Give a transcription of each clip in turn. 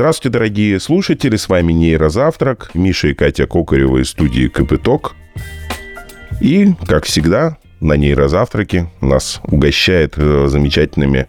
Здравствуйте, дорогие слушатели, с вами Нейрозавтрак, Миша и Катя Кокарева из студии Капиток. И, как всегда, на нейрозавтраке нас угощает э, замечательными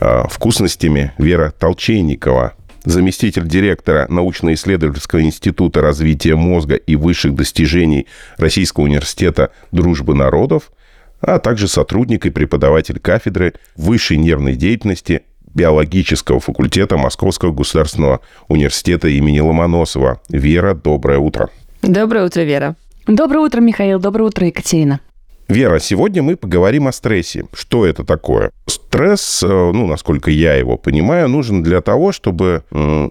э, вкусностями Вера Толчейникова, заместитель директора научно-исследовательского института развития мозга и высших достижений Российского университета дружбы народов, а также сотрудник и преподаватель кафедры высшей нервной деятельности биологического факультета Московского государственного университета имени Ломоносова. Вера, доброе утро. Доброе утро, Вера. Доброе утро, Михаил. Доброе утро, Екатерина. Вера, сегодня мы поговорим о стрессе. Что это такое? Стресс, э, ну, насколько я его понимаю, нужен для того, чтобы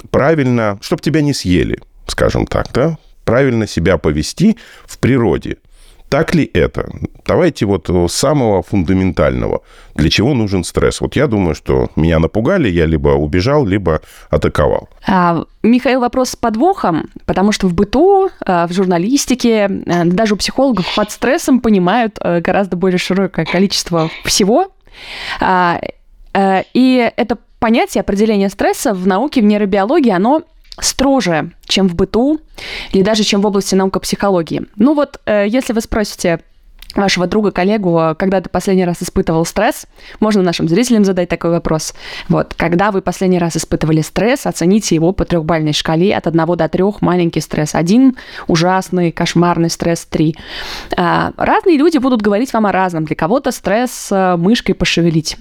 правильно, чтобы тебя не съели, скажем так, да? Правильно себя повести в природе. Так ли это? Давайте вот с самого фундаментального. Для чего нужен стресс? Вот я думаю, что меня напугали, я либо убежал, либо атаковал. А, Михаил, вопрос с подвохом, потому что в быту, а, в журналистике, а, даже у психологов под стрессом понимают а, гораздо более широкое количество всего. И это понятие определения стресса в науке, в нейробиологии, оно строже, чем в быту или даже чем в области наука психологии. Ну вот, э, если вы спросите, вашего друга, коллегу, когда ты последний раз испытывал стресс? Можно нашим зрителям задать такой вопрос. Вот, когда вы последний раз испытывали стресс, оцените его по трехбальной шкале от 1 до 3. Маленький стресс 1, ужасный, кошмарный стресс 3. А, разные люди будут говорить вам о разном. Для кого-то стресс э, мышкой пошевелить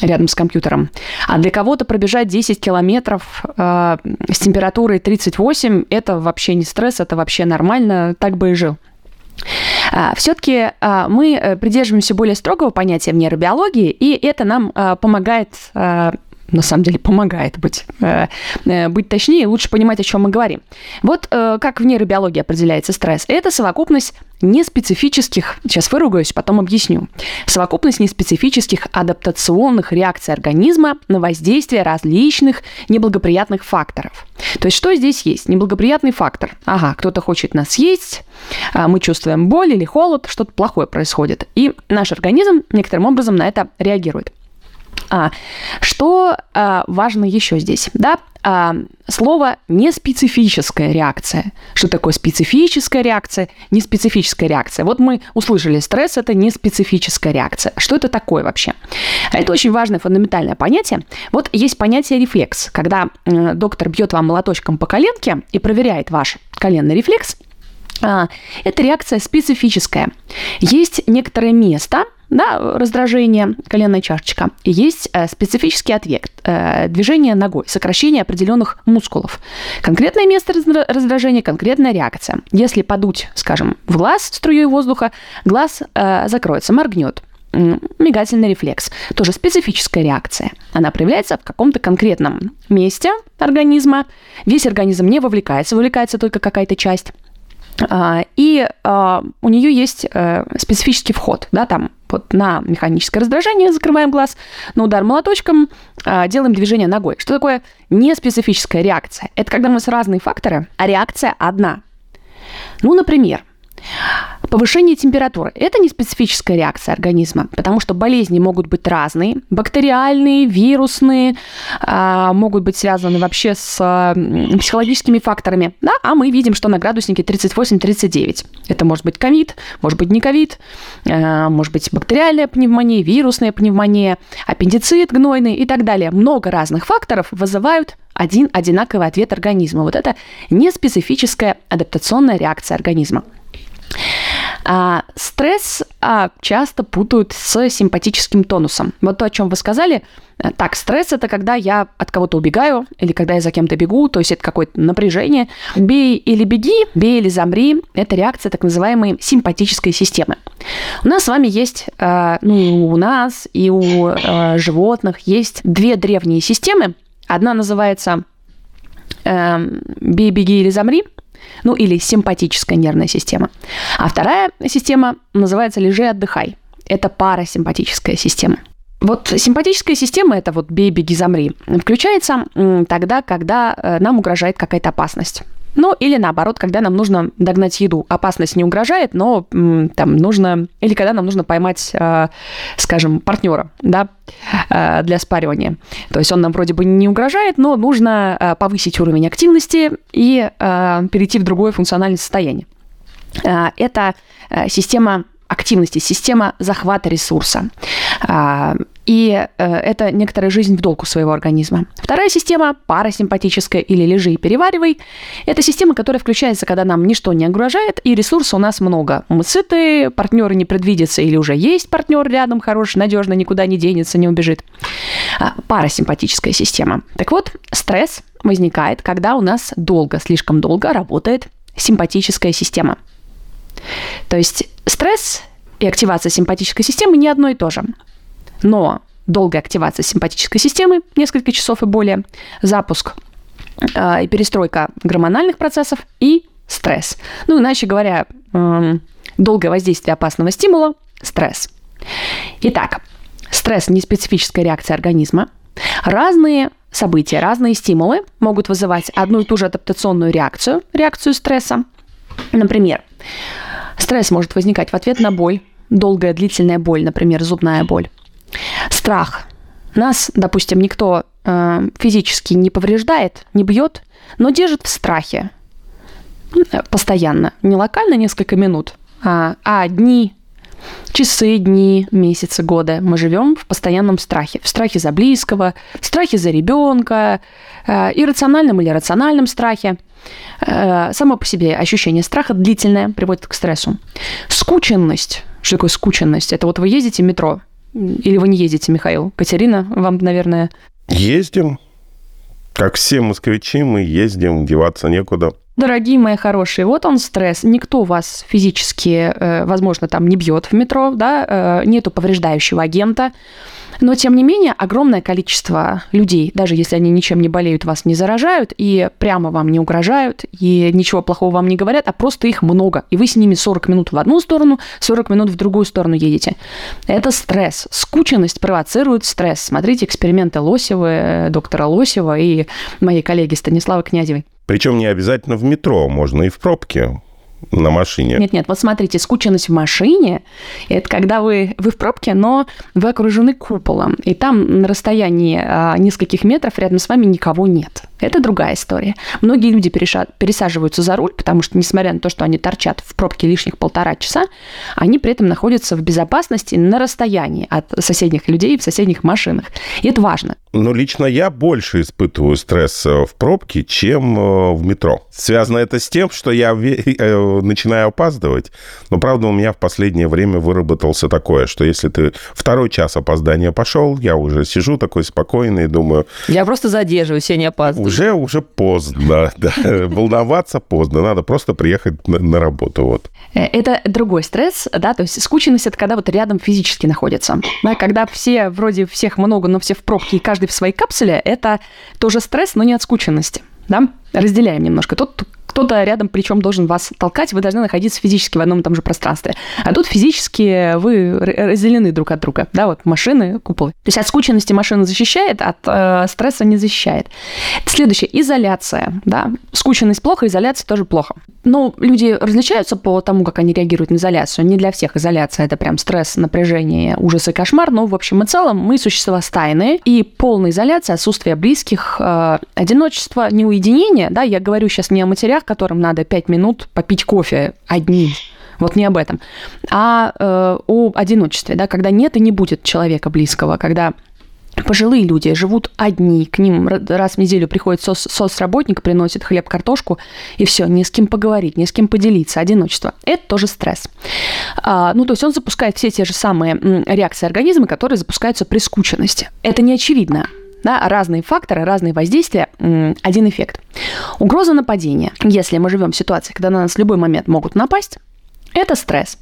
рядом с компьютером, а для кого-то пробежать 10 километров э, с температурой 38 – это вообще не стресс, это вообще нормально, так бы и жил. А, Все-таки а, мы э, придерживаемся более строгого понятия в нейробиологии, и это нам а, помогает на самом деле помогает быть, э, э, быть точнее, лучше понимать, о чем мы говорим. Вот э, как в нейробиологии определяется стресс. Это совокупность неспецифических, сейчас выругаюсь, потом объясню, совокупность неспецифических адаптационных реакций организма на воздействие различных неблагоприятных факторов. То есть что здесь есть? Неблагоприятный фактор. Ага, кто-то хочет нас съесть, мы чувствуем боль или холод, что-то плохое происходит. И наш организм некоторым образом на это реагирует. А, что а, важно еще здесь? Да, а, слово неспецифическая реакция. Что такое специфическая реакция, неспецифическая реакция? Вот мы услышали, стресс – это неспецифическая реакция. Что это такое вообще? Это очень важное фундаментальное понятие. Вот есть понятие рефлекс. Когда э, доктор бьет вам молоточком по коленке и проверяет ваш коленный рефлекс, а, это реакция специфическая. Есть некоторое место – да, раздражение, коленная чашечка, и есть э, специфический ответ, э, движение ногой, сокращение определенных мускулов. Конкретное место раздражения, конкретная реакция. Если подуть, скажем, в глаз струей воздуха, глаз э, закроется, моргнет, мигательный рефлекс. Тоже специфическая реакция. Она проявляется в каком-то конкретном месте организма. Весь организм не вовлекается, вовлекается только какая-то часть. А, и а, у нее есть э, специфический вход, да, там вот на механическое раздражение закрываем глаз, на удар молоточком а, делаем движение ногой. Что такое неспецифическая реакция? Это когда у нас разные факторы, а реакция одна. Ну, например, Повышение температуры – это не специфическая реакция организма, потому что болезни могут быть разные, бактериальные, вирусные, а, могут быть связаны вообще с психологическими факторами, да, а мы видим, что на градуснике 38-39. Это может быть ковид, может быть не ковид, а, может быть бактериальная пневмония, вирусная пневмония, аппендицит гнойный и так далее. Много разных факторов вызывают один одинаковый ответ организма. Вот это неспецифическая адаптационная реакция организма. А, стресс а, часто путают с симпатическим тонусом. Вот то, о чем вы сказали. Э, так, стресс это когда я от кого-то убегаю, или когда я за кем-то бегу, то есть это какое-то напряжение. Бей или беги, бей или замри – это реакция так называемой симпатической системы. У нас с вами есть, э, ну, у нас и у э, животных есть две древние системы. Одна называется «бей, беги или замри», ну или симпатическая нервная система. А вторая система называется «лежи, отдыхай». Это парасимпатическая система. Вот симпатическая система, это вот «бей, беги, замри», включается тогда, когда э, нам угрожает какая-то опасность. Ну, или наоборот, когда нам нужно догнать еду. Опасность не угрожает, но там нужно... Или когда нам нужно поймать, э, скажем, партнера, да, э, для спаривания. То есть он нам вроде бы не угрожает, но нужно э, повысить уровень активности и перейти в другое функциональное состояние. Это система активности, система захвата ресурса. И э, это некоторая жизнь в долгу своего организма. Вторая система, парасимпатическая или лежи и переваривай, это система, которая включается, когда нам ничто не угрожает, и ресурса у нас много. Мы сыты, партнеры не предвидятся, или уже есть партнер рядом хороший, надежно, никуда не денется, не убежит. А, парасимпатическая система. Так вот, стресс возникает, когда у нас долго, слишком долго работает симпатическая система. То есть стресс и активация симпатической системы не одно и то же. Но долгая активация симпатической системы, несколько часов и более, запуск э, и перестройка гормональных процессов и стресс. Ну, иначе говоря, э, долгое воздействие опасного стимула – стресс. Итак, стресс – неспецифическая реакция организма. Разные события, разные стимулы могут вызывать одну и ту же адаптационную реакцию, реакцию стресса. Например, стресс может возникать в ответ на боль, долгая длительная боль, например, зубная боль. Страх. Нас, допустим, никто э, физически не повреждает, не бьет, но держит в страхе постоянно. Не локально несколько минут, а, а дни, часы, дни, месяцы, годы. Мы живем в постоянном страхе. В страхе за близкого, в страхе за ребенка, э, иррациональном или рациональном страхе. Э, само по себе ощущение страха длительное приводит к стрессу. Скученность. Что такое скученность? Это вот вы ездите в метро, или вы не ездите, Михаил? Катерина, вам, наверное... Ездим. Как все москвичи, мы ездим, деваться некуда. Дорогие мои хорошие, вот он стресс. Никто вас физически, э, возможно, там не бьет в метро, да, э, нету повреждающего агента. Но, тем не менее, огромное количество людей, даже если они ничем не болеют, вас не заражают и прямо вам не угрожают, и ничего плохого вам не говорят, а просто их много. И вы с ними 40 минут в одну сторону, 40 минут в другую сторону едете. Это стресс. Скученность провоцирует стресс. Смотрите эксперименты Лосева, э, доктора Лосева и моей коллеги Станиславы Князевой. Причем не обязательно в метро, можно и в пробке на машине. Нет-нет, вот смотрите, скученность в машине – это когда вы, вы в пробке, но вы окружены куполом, и там на расстоянии а, нескольких метров рядом с вами никого нет. Это другая история. Многие люди переша- пересаживаются за руль, потому что, несмотря на то, что они торчат в пробке лишних полтора часа, они при этом находятся в безопасности на расстоянии от соседних людей в соседних машинах. И это важно. Но лично я больше испытываю стресс э, в пробке, чем э, в метро. Связано это с тем, что я э, начинаю опаздывать. Но, правда, у меня в последнее время выработался такое, что если ты второй час опоздания пошел, я уже сижу такой спокойный и думаю... Я просто задерживаюсь, я не опаздываю. Уже, уже поздно, да. Волноваться поздно, надо просто приехать на, на работу, вот. Это другой стресс, да, то есть скученность – это когда вот рядом физически находится. Да, когда все, вроде всех много, но все в пробке, и каждый каждый в своей капсуле, это тоже стресс, но не от скученности. Да? Разделяем немножко. Тот, кто-то рядом причем должен вас толкать, вы должны находиться физически в одном и том же пространстве. А тут физически вы разделены друг от друга, да, вот машины, куполы. То есть от скученности машина защищает, от э, стресса не защищает. Следующее, изоляция, да. Скученность плохо, изоляция тоже плохо. Но люди различаются по тому, как они реагируют на изоляцию. Не для всех изоляция – это прям стресс, напряжение, ужас и кошмар, но в общем и целом мы существа стайные, и полная изоляция, отсутствие близких, э, одиночество, неуединение, да, я говорю сейчас не о матерях, которым надо пять минут попить кофе одним. Вот не об этом. А э, о одиночестве, да, когда нет и не будет человека близкого, когда пожилые люди живут одни, к ним раз в неделю приходит сос соцработник, приносит хлеб, картошку, и все, не с кем поговорить, не с кем поделиться, одиночество. Это тоже стресс. А, ну, то есть он запускает все те же самые реакции организма, которые запускаются при скученности. Это не очевидно да, разные факторы, разные воздействия, один эффект. Угроза нападения. Если мы живем в ситуации, когда на нас в любой момент могут напасть, это стресс.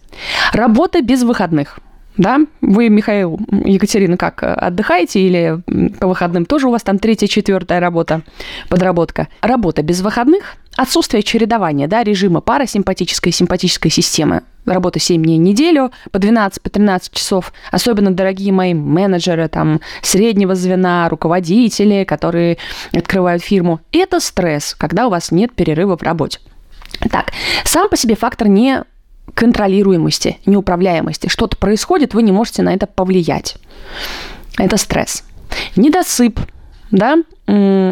Работа без выходных. Да? Вы, Михаил, Екатерина, как, отдыхаете или по выходным тоже у вас там третья, четвертая работа, подработка? Работа без выходных, отсутствие чередования, да, режима парасимпатической и симпатической системы. Работа 7 дней в неделю, по 12, по 13 часов. Особенно дорогие мои менеджеры, там, среднего звена, руководители, которые открывают фирму. Это стресс, когда у вас нет перерыва в работе. Так, сам по себе фактор не контролируемости, неуправляемости. Что-то происходит, вы не можете на это повлиять. Это стресс. Недосып, да,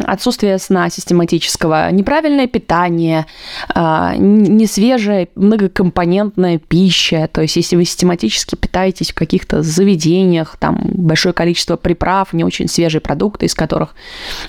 отсутствие сна систематического, неправильное питание, а, несвежая многокомпонентная пища. То есть, если вы систематически питаетесь в каких-то заведениях, там большое количество приправ, не очень свежие продукты, из которых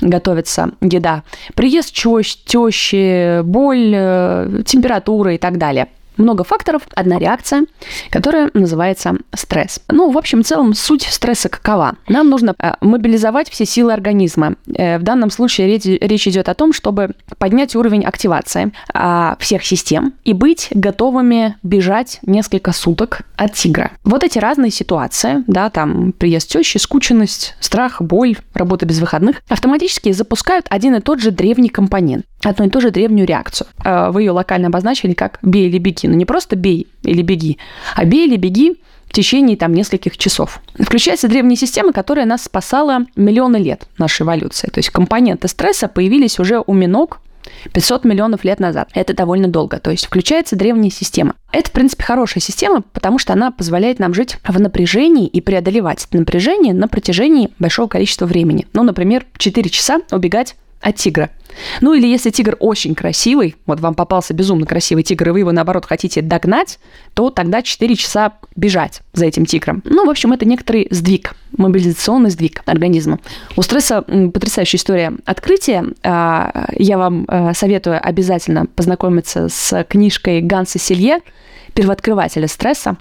готовится еда, приезд тещи, боль, э, температура и так далее – много факторов, одна реакция, которая называется стресс. Ну, в общем, в целом, суть стресса какова? Нам нужно э, мобилизовать все силы организма. Э, в данном случае речь, идет о том, чтобы поднять уровень активации а, всех систем и быть готовыми бежать несколько суток от тигра. Вот эти разные ситуации, да, там приезд тещи, скученность, страх, боль, работа без выходных, автоматически запускают один и тот же древний компонент одну и ту же древнюю реакцию. Э, вы ее локально обозначили как «бей или беги». Но не просто «бей или беги», а «бей или беги» в течение там нескольких часов. Включается древняя система, которая нас спасала миллионы лет нашей эволюции. То есть компоненты стресса появились уже у миног 500 миллионов лет назад. Это довольно долго. То есть включается древняя система. Это, в принципе, хорошая система, потому что она позволяет нам жить в напряжении и преодолевать это напряжение на протяжении большого количества времени. Ну, например, 4 часа убегать от тигра. Ну или если тигр очень красивый, вот вам попался безумно красивый тигр, и вы его, наоборот, хотите догнать, то тогда 4 часа бежать за этим тигром. Ну, в общем, это некоторый сдвиг, мобилизационный сдвиг организма. У стресса потрясающая история открытия. А, я вам э, советую обязательно познакомиться с книжкой Ганса Селье первооткрывателя стресса.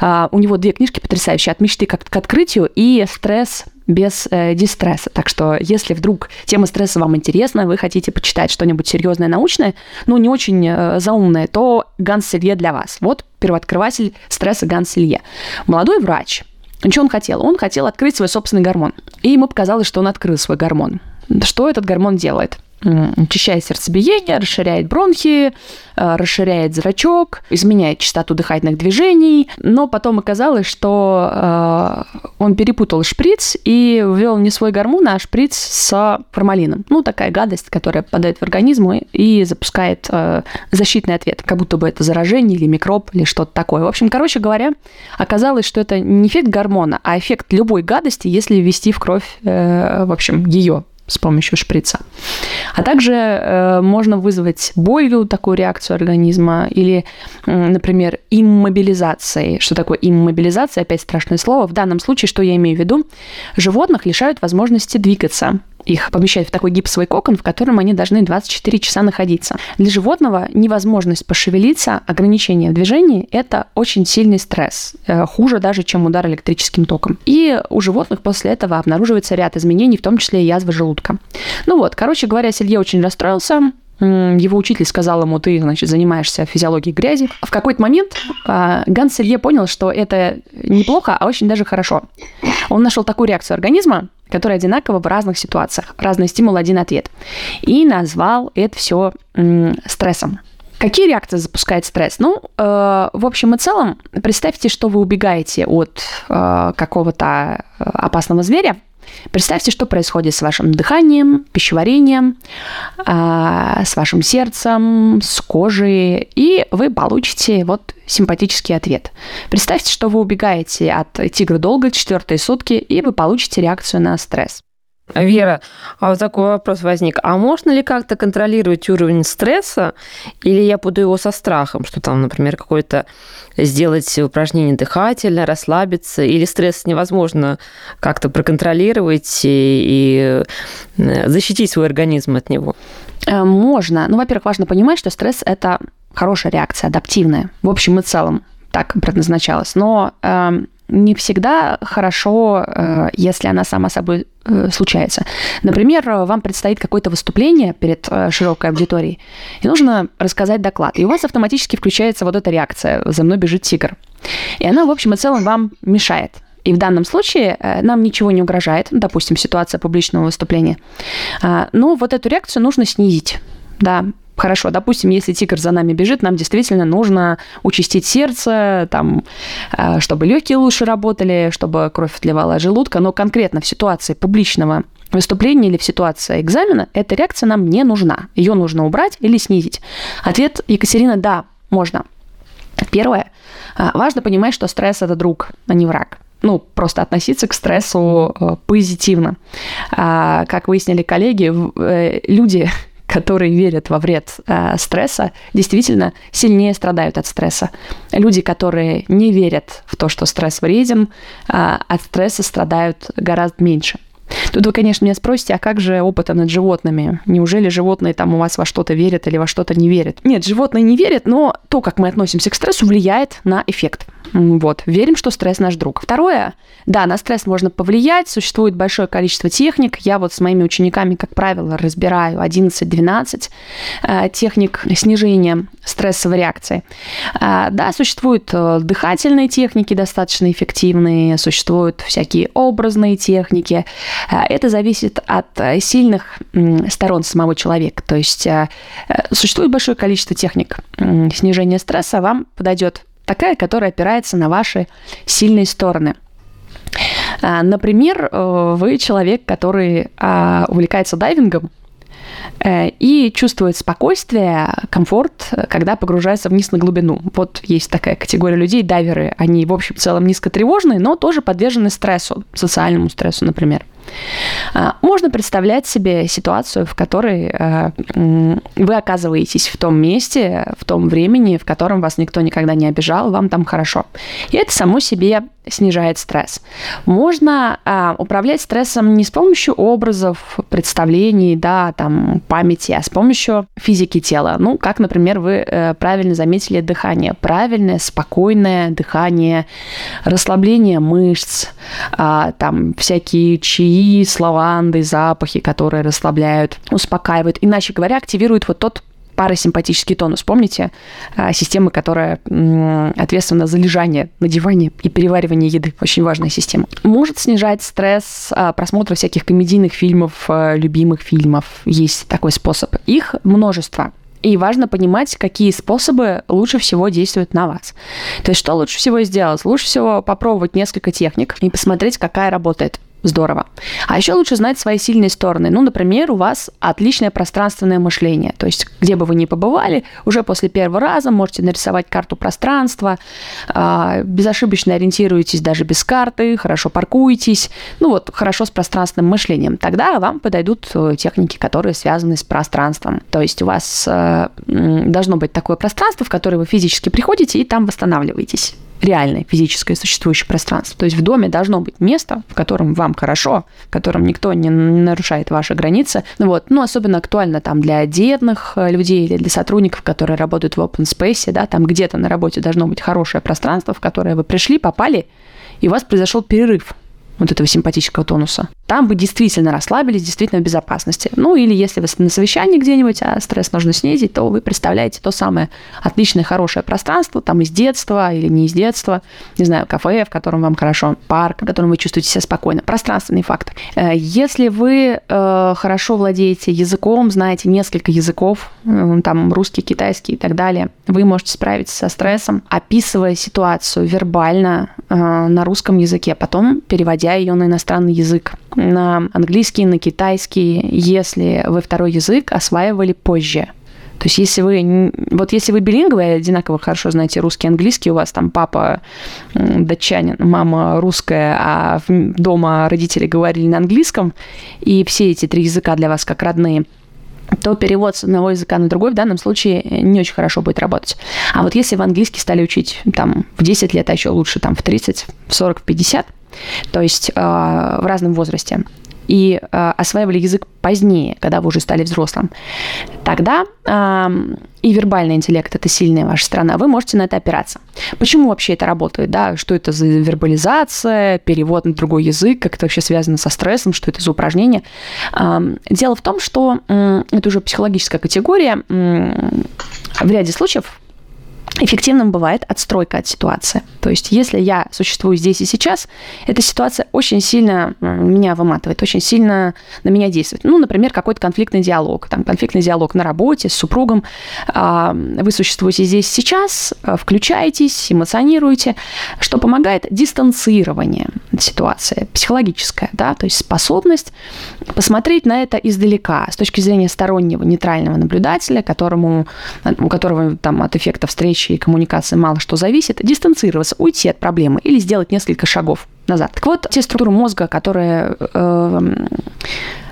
А, у него две книжки потрясающие «От мечты к открытию» и «Стресс без э, дистресса. Так что, если вдруг тема стресса вам интересна, вы хотите почитать что-нибудь серьезное, научное, ну, не очень э, заумное, то Ганс Селье для вас. Вот первооткрыватель стресса Ганс Селье. Молодой врач. Что он хотел? Он хотел открыть свой собственный гормон. И ему показалось, что он открыл свой гормон. Что этот гормон делает? Очищает сердцебиение, расширяет бронхи, э, расширяет зрачок, изменяет частоту дыхательных движений. Но потом оказалось, что э, он перепутал шприц и ввел не свой гормон, а шприц с формалином. Ну, такая гадость, которая попадает в организм и запускает э, защитный ответ, как будто бы это заражение или микроб или что-то такое. В общем, короче говоря, оказалось, что это не эффект гормона, а эффект любой гадости, если ввести в кровь, в общем, ее с помощью шприца. А также э, можно вызвать болью такую реакцию организма или, э, например, иммобилизацией. Что такое иммобилизация? Опять страшное слово. В данном случае, что я имею в виду? Животных лишают возможности двигаться их помещают в такой гипсовый кокон, в котором они должны 24 часа находиться. Для животного невозможность пошевелиться, ограничение в движении – это очень сильный стресс, э, хуже даже, чем удар электрическим током. И у животных после этого обнаруживается ряд изменений, в том числе и язва желудка. Ну вот, короче говоря, Селье очень расстроился, его учитель сказал ему, ты, значит, занимаешься физиологией грязи. В какой-то момент а, Ганс Селье понял, что это неплохо, а очень даже хорошо. Он нашел такую реакцию организма, которая одинакова в разных ситуациях. Разный стимул, один ответ. И назвал это все стрессом. Какие реакции запускает стресс? Ну, э, в общем и целом, представьте, что вы убегаете от э, какого-то э, опасного зверя, Представьте, что происходит с вашим дыханием, пищеварением, а, с вашим сердцем, с кожей, и вы получите вот симпатический ответ. Представьте, что вы убегаете от тигра долго, четвертые сутки, и вы получите реакцию на стресс. Вера, а вот такой вопрос возник. А можно ли как-то контролировать уровень стресса, или я буду его со страхом, что там, например, какое-то сделать упражнение дыхательное, расслабиться, или стресс невозможно как-то проконтролировать и, и э, защитить свой организм от него? Э, можно. Ну, во-первых, важно понимать, что стресс – это хорошая реакция, адаптивная, в общем и целом так предназначалась. Но э, не всегда хорошо, э, если она сама собой э, случается. Например, вам предстоит какое-то выступление перед э, широкой аудиторией, и нужно рассказать доклад. И у вас автоматически включается вот эта реакция «за мной бежит тигр». И она, в общем и целом, вам мешает. И в данном случае э, нам ничего не угрожает, допустим, ситуация публичного выступления. А, но вот эту реакцию нужно снизить. Да, Хорошо, допустим, если тигр за нами бежит, нам действительно нужно участить сердце, там, э, чтобы легкие лучше работали, чтобы кровь отливала от желудка. Но конкретно в ситуации публичного выступления или в ситуации экзамена эта реакция нам не нужна. Ее нужно убрать или снизить. Ответ Екатерина – да, можно. Первое. Э, важно понимать, что стресс – это друг, а не враг ну, просто относиться к стрессу э, позитивно. Как выяснили коллеги, люди, которые верят во вред э, стресса, действительно сильнее страдают от стресса. Люди, которые не верят в то, что стресс вреден, от стресса страдают гораздо меньше. Тут вы, конечно, меня спросите, а как же опыты над животными? Неужели животные там у вас во что-то верят или во что-то не верят? Нет, животные не верят, но то, как мы относимся к стрессу, влияет на эффект. Вот, верим, что стресс наш друг. Второе, да, на стресс можно повлиять, существует большое количество техник. Я вот с моими учениками, как правило, разбираю 11-12 э, техник снижения стрессовой реакции. Э, да, существуют э, дыхательные техники достаточно эффективные, существуют всякие образные техники. Это зависит от сильных сторон самого человека. То есть существует большое количество техник снижения стресса, вам подойдет такая, которая опирается на ваши сильные стороны. Например, э, вы человек, который увлекается дайвингом, э, и чувствует спокойствие, комфорт, когда погружается вниз на глубину. Вот есть такая категория людей, дайверы. Они, в общем, в целом низкотревожные, но тоже подвержены стрессу, социальному стрессу, например. А, можно представлять себе ситуацию, в которой э, вы оказываетесь в том месте, в том времени, в котором вас никто никогда не обижал, вам там хорошо. И это само себе снижает стресс. Можно а, управлять стрессом не с помощью образов, представлений, да, там, памяти, а с помощью физики тела. Ну, как, например, вы э, правильно заметили дыхание. Правильное, спокойное дыхание, расслабление мышц, а, там, всякие чаи, славанды, запахи, которые расслабляют, успокаивают. Иначе говоря, активируют вот тот парасимпатический тонус. Помните? А, система, которая ответственна за лежание на диване и переваривание еды. Очень важная система. Может снижать стресс а, просмотра всяких комедийных фильмов, а, любимых фильмов. Есть такой способ. Их множество. И важно понимать, какие способы лучше всего действуют на вас. То есть, что лучше всего сделать? Лучше всего попробовать несколько техник и посмотреть, какая работает здорово. А еще лучше знать свои сильные стороны. Ну, например, у вас отличное пространственное мышление. То есть, где бы вы ни побывали, уже после первого раза можете нарисовать карту пространства, а, безошибочно ориентируетесь даже без карты, хорошо паркуетесь. Ну вот, хорошо с пространственным мышлением. Тогда вам подойдут э, техники, которые связаны с пространством. То есть у вас э, должно быть такое пространство, в которое вы физически приходите и там восстанавливаетесь реальное физическое существующее пространство. То есть в доме должно быть место, в котором вам хорошо, в котором никто не нарушает ваши границы. Ну вот. Ну, особенно актуально там для детных э, людей или для сотрудников, которые работают в open space, да, там где-то на работе должно быть хорошее пространство, в которое вы пришли, попали, и у вас произошел перерыв вот этого симпатического тонуса. Там вы действительно расслабились, действительно в безопасности. Ну или если вы на совещании где-нибудь, а стресс нужно снизить, то вы представляете то самое отличное, хорошее пространство, там из детства или не из детства, не знаю, кафе, в котором вам хорошо, парк, в котором вы чувствуете себя спокойно. Пространственный фактор. Э, если вы э, хорошо владеете языком, знаете несколько языков, там русский, китайский и так далее, вы можете справиться со стрессом, описывая ситуацию вербально э, на русском языке, потом переводя ее на иностранный язык, на английский, на китайский, если вы второй язык осваивали позже. То есть если вы, вот если вы билинговые, одинаково хорошо знаете русский и английский, у вас там папа датчанин, мама русская, а дома родители говорили на английском, и все эти три языка для вас как родные, то перевод с одного языка на другой в данном случае не очень хорошо будет работать. А вот если вы английский стали учить там в 10 лет, а еще лучше там в 30, в 40, в 50, то есть э, в разном возрасте, и э, осваивали язык позднее, когда вы уже стали взрослым, тогда э, и вербальный интеллект – это сильная ваша страна, вы можете на это опираться. Почему вообще это работает? Да? Что это за вербализация, перевод на другой язык, как это вообще связано со стрессом, что это за упражнение? Э, дело в том, что э, это уже психологическая категория. Э, в ряде случаев Эффективным бывает отстройка от ситуации. То есть, если я существую здесь и сейчас, эта ситуация очень сильно меня выматывает, очень сильно на меня действует. Ну, например, какой-то конфликтный диалог. Там конфликтный диалог на работе с супругом. А, вы существуете здесь сейчас, а, включаетесь, эмоционируете, что помогает дистанцирование ситуации, психологическая, да, то есть способность посмотреть на это издалека, с точки зрения стороннего нейтрального наблюдателя, которому, у которого там от эффекта встречи и коммуникации мало что зависит, дистанцироваться, уйти от проблемы или сделать несколько шагов назад. Так вот, те структуры мозга, которые э,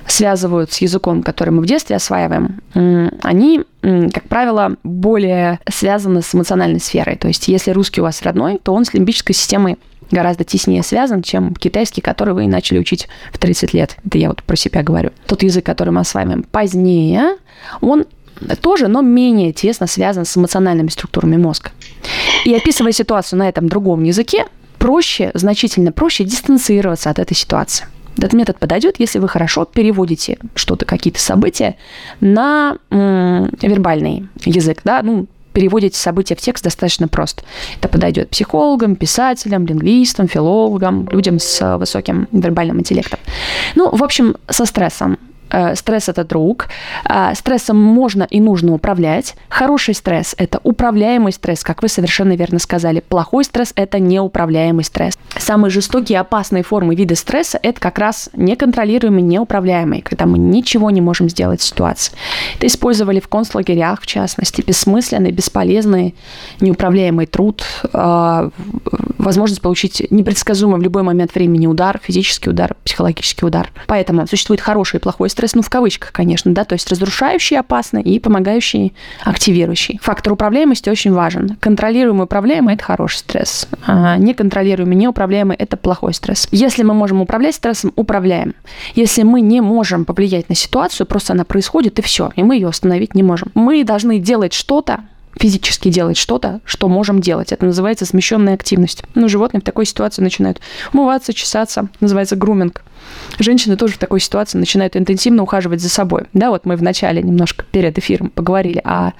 связывают с языком, который мы в детстве осваиваем, они, как правило, более связаны с эмоциональной сферой. То есть, если русский у вас родной, то он с лимбической системой гораздо теснее связан, чем китайский, который вы начали учить в 30 лет. Это я вот про себя говорю. Тот язык, который мы осваиваем позднее, он тоже, но менее тесно связан с эмоциональными структурами мозга. И описывая ситуацию на этом другом языке, проще, значительно проще дистанцироваться от этой ситуации. Этот метод подойдет, если вы хорошо переводите что-то, какие-то события на м- вербальный язык, да, ну, переводите события в текст достаточно просто. Это подойдет психологам, писателям, лингвистам, филологам, людям с высоким вербальным интеллектом. Ну, в общем, со стрессом Э, стресс – это друг. А, стрессом можно и нужно управлять. Хороший стресс – это управляемый стресс, как вы совершенно верно сказали. Плохой стресс – это неуправляемый стресс. Самые жестокие и опасные формы вида стресса – это как раз неконтролируемый, неуправляемый, когда мы ничего не можем сделать в ситуации. Это использовали в концлагерях, в частности, бессмысленный, бесполезный, неуправляемый труд, а, возможность получить непредсказуемый в любой момент времени удар, физический удар, психологический удар. Поэтому существует хороший и плохой стресс, стресс, ну, в кавычках, конечно, да, то есть разрушающий опасный и помогающий, активирующий. Фактор управляемости очень важен. Контролируемый управляемый – это хороший стресс. А неконтролируемый, неуправляемый – это плохой стресс. Если мы можем управлять стрессом, управляем. Если мы не можем повлиять на ситуацию, просто она происходит, и все, и мы ее остановить не можем. Мы должны делать что-то, физически делать что-то, что можем делать. Это называется смещенная активность. Ну, животные в такой ситуации начинают умываться, чесаться, называется груминг. Женщины тоже в такой ситуации начинают интенсивно ухаживать за собой. Да, вот мы в начале немножко перед эфиром поговорили о,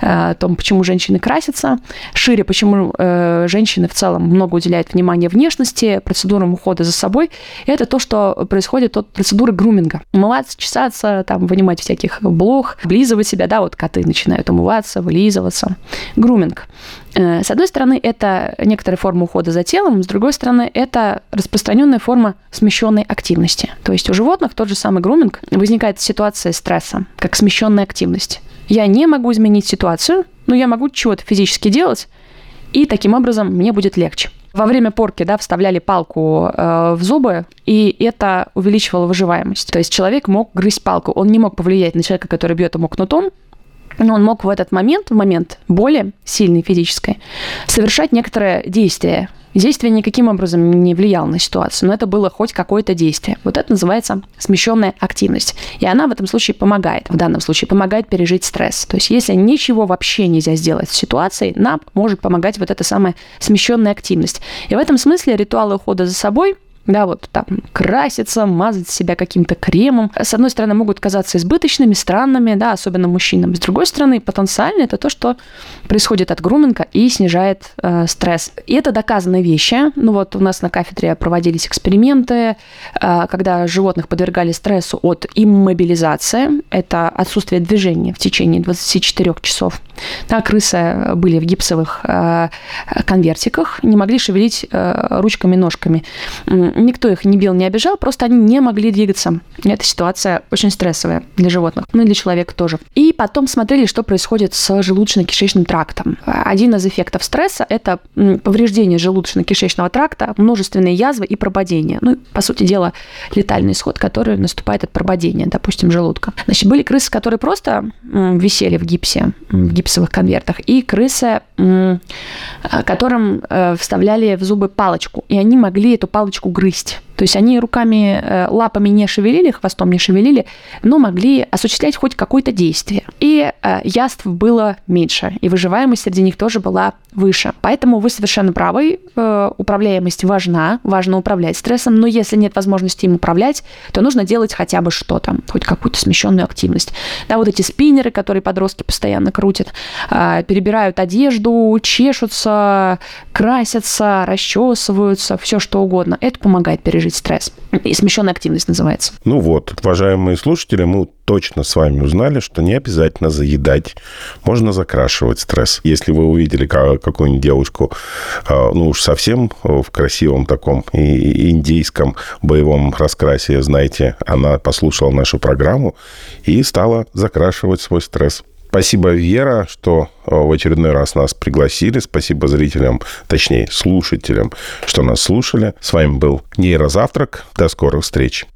о том, почему женщины красятся, шире, почему э, женщины в целом много уделяют внимания внешности, процедурам ухода за собой. И это то, что происходит от процедуры груминга. Умываться, чесаться, там, вынимать всяких блох, облизывать себя, да, вот коты начинают умываться, вылизываться. Груминг. Э, с одной стороны, это некоторая форма ухода за телом, с другой стороны, это распространенная форма смещенной активности. То есть у животных тот же самый груминг возникает ситуация стресса, как смещенная активность. Я не могу изменить ситуацию, но я могу чего-то физически делать, и таким образом мне будет легче. Во время порки да, вставляли палку э, в зубы, и это увеличивало выживаемость. То есть человек мог грызть палку, он не мог повлиять на человека, который бьет ему кнутом, но он мог в этот момент, в момент боли сильной физической, совершать некоторое действие. Действие никаким образом не влияло на ситуацию, но это было хоть какое-то действие. Вот это называется смещенная активность. И она в этом случае помогает, в данном случае помогает пережить стресс. То есть если ничего вообще нельзя сделать в ситуации, нам может помогать вот эта самая смещенная активность. И в этом смысле ритуалы ухода за собой – да, вот там краситься, мазать себя каким-то кремом. С одной стороны, могут казаться избыточными, странными, да, особенно мужчинам. С другой стороны, потенциально это то, что происходит от груминга и снижает э, стресс. И это доказанные вещи. Ну вот у нас на кафедре проводились эксперименты, э, когда животных подвергали стрессу от иммобилизации. Это отсутствие движения в течение 24 часов. Да, крысы были в гипсовых э, конвертиках, не могли шевелить э, ручками, ножками Никто их не бил, не обижал, просто они не могли двигаться. Эта ситуация очень стрессовая для животных, ну и для человека тоже. И потом смотрели, что происходит с желудочно-кишечным трактом. Один из эффектов стресса – это повреждение желудочно-кишечного тракта, множественные язвы и прободение. Ну, по сути дела, летальный исход, который наступает от прободения, допустим, желудка. Значит, были крысы, которые просто висели в гипсе, в гипсовых конвертах, и крысы, которым э, вставляли в зубы палочку, и они могли эту палочку грызть. То есть они руками, э, лапами не шевелили, хвостом не шевелили, но могли осуществлять хоть какое-то действие. И э, яств было меньше, и выживаемость среди них тоже была выше. Поэтому вы совершенно правы, э, управляемость важна, важно управлять стрессом, но если нет возможности им управлять, то нужно делать хотя бы что-то, хоть какую-то смещенную активность. Да, вот эти спиннеры, которые подростки постоянно крутят, перебирают одежду, чешутся, красятся, расчесываются, все что угодно. Это помогает пережить стресс. И смещенная активность называется. Ну вот, уважаемые слушатели, мы точно с вами узнали, что не обязательно заедать. Можно закрашивать стресс. Если вы увидели какую-нибудь девушку, а, ну уж совсем в красивом таком индейском боевом раскрасе, знаете, она послушала нашу программу и стала закрашивать свой стресс. Спасибо, Вера, что в очередной раз нас пригласили. Спасибо зрителям, точнее, слушателям, что нас слушали. С вами был Нейрозавтрак. До скорых встреч.